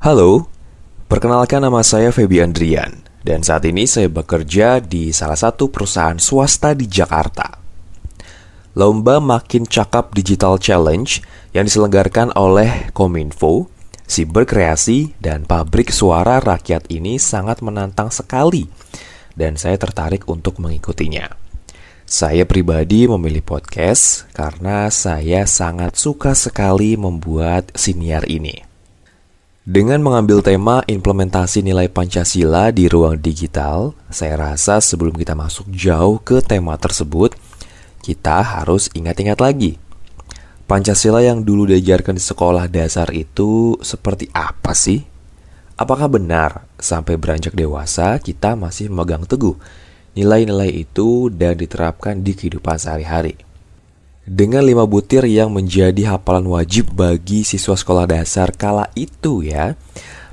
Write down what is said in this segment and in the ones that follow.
Halo, perkenalkan nama saya Feby Andrian dan saat ini saya bekerja di salah satu perusahaan swasta di Jakarta. Lomba Makin Cakap Digital Challenge yang diselenggarakan oleh Kominfo, si berkreasi dan pabrik suara rakyat ini sangat menantang sekali dan saya tertarik untuk mengikutinya. Saya pribadi memilih podcast karena saya sangat suka sekali membuat siniar ini. Dengan mengambil tema implementasi nilai Pancasila di ruang digital, saya rasa sebelum kita masuk jauh ke tema tersebut, kita harus ingat-ingat lagi. Pancasila yang dulu diajarkan di sekolah dasar itu seperti apa sih? Apakah benar sampai beranjak dewasa kita masih memegang teguh nilai-nilai itu dan diterapkan di kehidupan sehari-hari? Dengan lima butir yang menjadi hafalan wajib bagi siswa sekolah dasar kala itu ya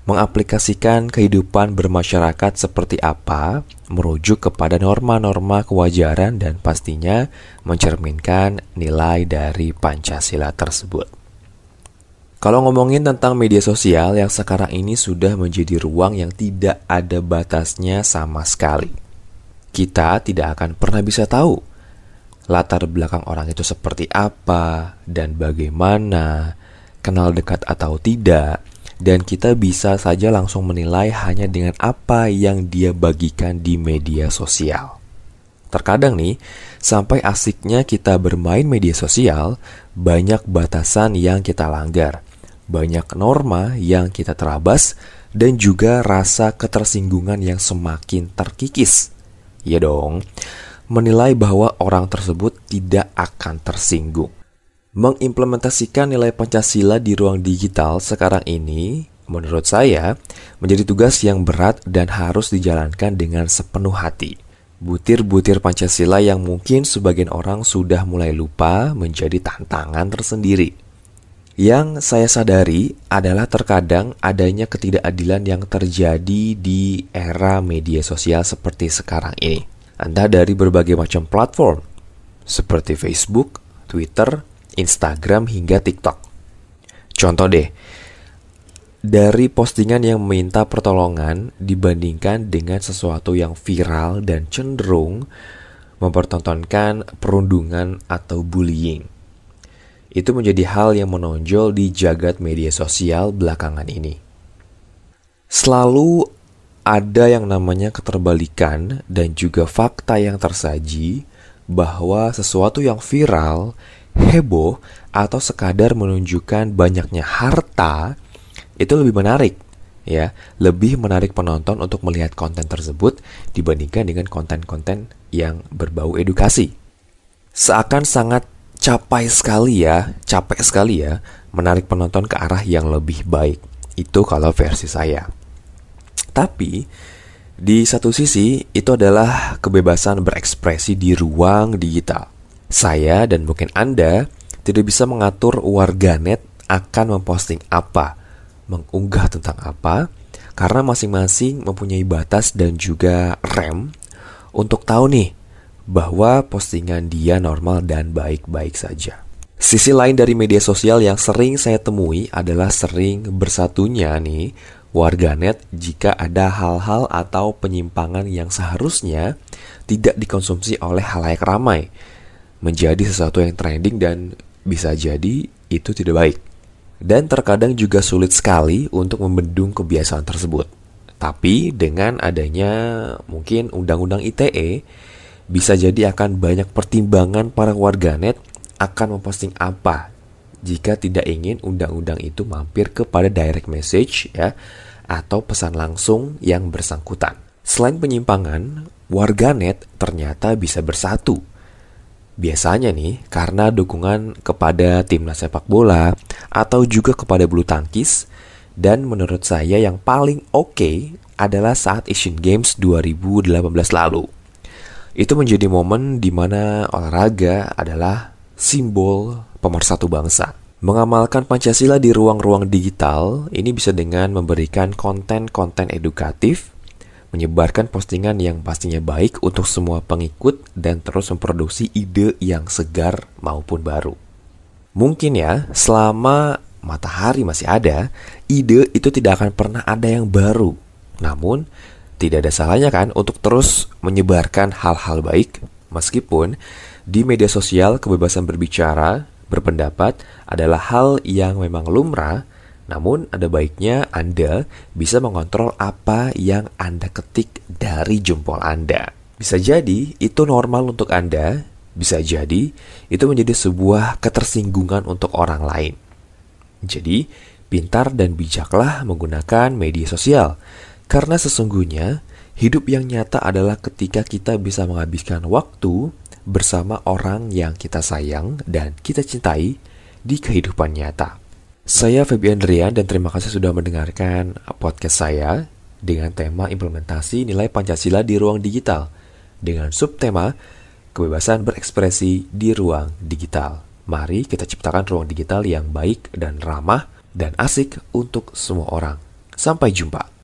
mengaplikasikan kehidupan bermasyarakat seperti apa, merujuk kepada norma-norma kewajaran dan pastinya mencerminkan nilai dari Pancasila tersebut. Kalau ngomongin tentang media sosial yang sekarang ini sudah menjadi ruang yang tidak ada batasnya sama sekali. Kita tidak akan pernah bisa tahu latar belakang orang itu seperti apa dan bagaimana, kenal dekat atau tidak, dan kita bisa saja langsung menilai hanya dengan apa yang dia bagikan di media sosial. Terkadang nih, sampai asiknya kita bermain media sosial, banyak batasan yang kita langgar, banyak norma yang kita terabas, dan juga rasa ketersinggungan yang semakin terkikis. Ya dong, menilai bahwa orang tersebut tidak akan tersinggung. Mengimplementasikan nilai Pancasila di ruang digital sekarang ini, menurut saya, menjadi tugas yang berat dan harus dijalankan dengan sepenuh hati. Butir-butir Pancasila yang mungkin sebagian orang sudah mulai lupa menjadi tantangan tersendiri. Yang saya sadari adalah terkadang adanya ketidakadilan yang terjadi di era media sosial seperti sekarang ini anda dari berbagai macam platform seperti Facebook, Twitter, Instagram hingga TikTok. Contoh deh, dari postingan yang meminta pertolongan dibandingkan dengan sesuatu yang viral dan cenderung mempertontonkan perundungan atau bullying. Itu menjadi hal yang menonjol di jagat media sosial belakangan ini. Selalu ada yang namanya keterbalikan dan juga fakta yang tersaji bahwa sesuatu yang viral, heboh, atau sekadar menunjukkan banyaknya harta itu lebih menarik ya, lebih menarik penonton untuk melihat konten tersebut dibandingkan dengan konten-konten yang berbau edukasi. Seakan sangat capai sekali ya, capek sekali ya menarik penonton ke arah yang lebih baik. Itu kalau versi saya. Tapi di satu sisi itu adalah kebebasan berekspresi di ruang digital. Saya dan mungkin Anda tidak bisa mengatur warganet akan memposting apa, mengunggah tentang apa, karena masing-masing mempunyai batas dan juga rem untuk tahu nih bahwa postingan dia normal dan baik-baik saja. Sisi lain dari media sosial yang sering saya temui adalah sering bersatunya nih warganet jika ada hal-hal atau penyimpangan yang seharusnya tidak dikonsumsi oleh halayak ramai menjadi sesuatu yang trending dan bisa jadi itu tidak baik. Dan terkadang juga sulit sekali untuk membendung kebiasaan tersebut. Tapi dengan adanya mungkin undang-undang ITE bisa jadi akan banyak pertimbangan para warganet akan memposting apa jika tidak ingin undang-undang itu mampir kepada direct message ya atau pesan langsung yang bersangkutan. Selain penyimpangan, warganet ternyata bisa bersatu. Biasanya nih, karena dukungan kepada timnas sepak bola atau juga kepada bulu tangkis, dan menurut saya yang paling oke okay adalah saat Asian Games 2018 lalu. Itu menjadi momen di mana olahraga adalah simbol pemersatu bangsa. Mengamalkan Pancasila di ruang-ruang digital ini bisa dengan memberikan konten-konten edukatif, menyebarkan postingan yang pastinya baik untuk semua pengikut, dan terus memproduksi ide yang segar maupun baru. Mungkin ya, selama matahari masih ada, ide itu tidak akan pernah ada yang baru. Namun, tidak ada salahnya kan untuk terus menyebarkan hal-hal baik, meskipun di media sosial kebebasan berbicara, berpendapat adalah hal yang memang lumrah, namun ada baiknya Anda bisa mengontrol apa yang Anda ketik dari jempol Anda. Bisa jadi itu normal untuk Anda, bisa jadi itu menjadi sebuah ketersinggungan untuk orang lain. Jadi, pintar dan bijaklah menggunakan media sosial, karena sesungguhnya hidup yang nyata adalah ketika kita bisa menghabiskan waktu bersama orang yang kita sayang dan kita cintai di kehidupan nyata. Saya Febian Rian dan terima kasih sudah mendengarkan podcast saya dengan tema implementasi nilai Pancasila di ruang digital dengan subtema kebebasan berekspresi di ruang digital. Mari kita ciptakan ruang digital yang baik dan ramah dan asik untuk semua orang. Sampai jumpa.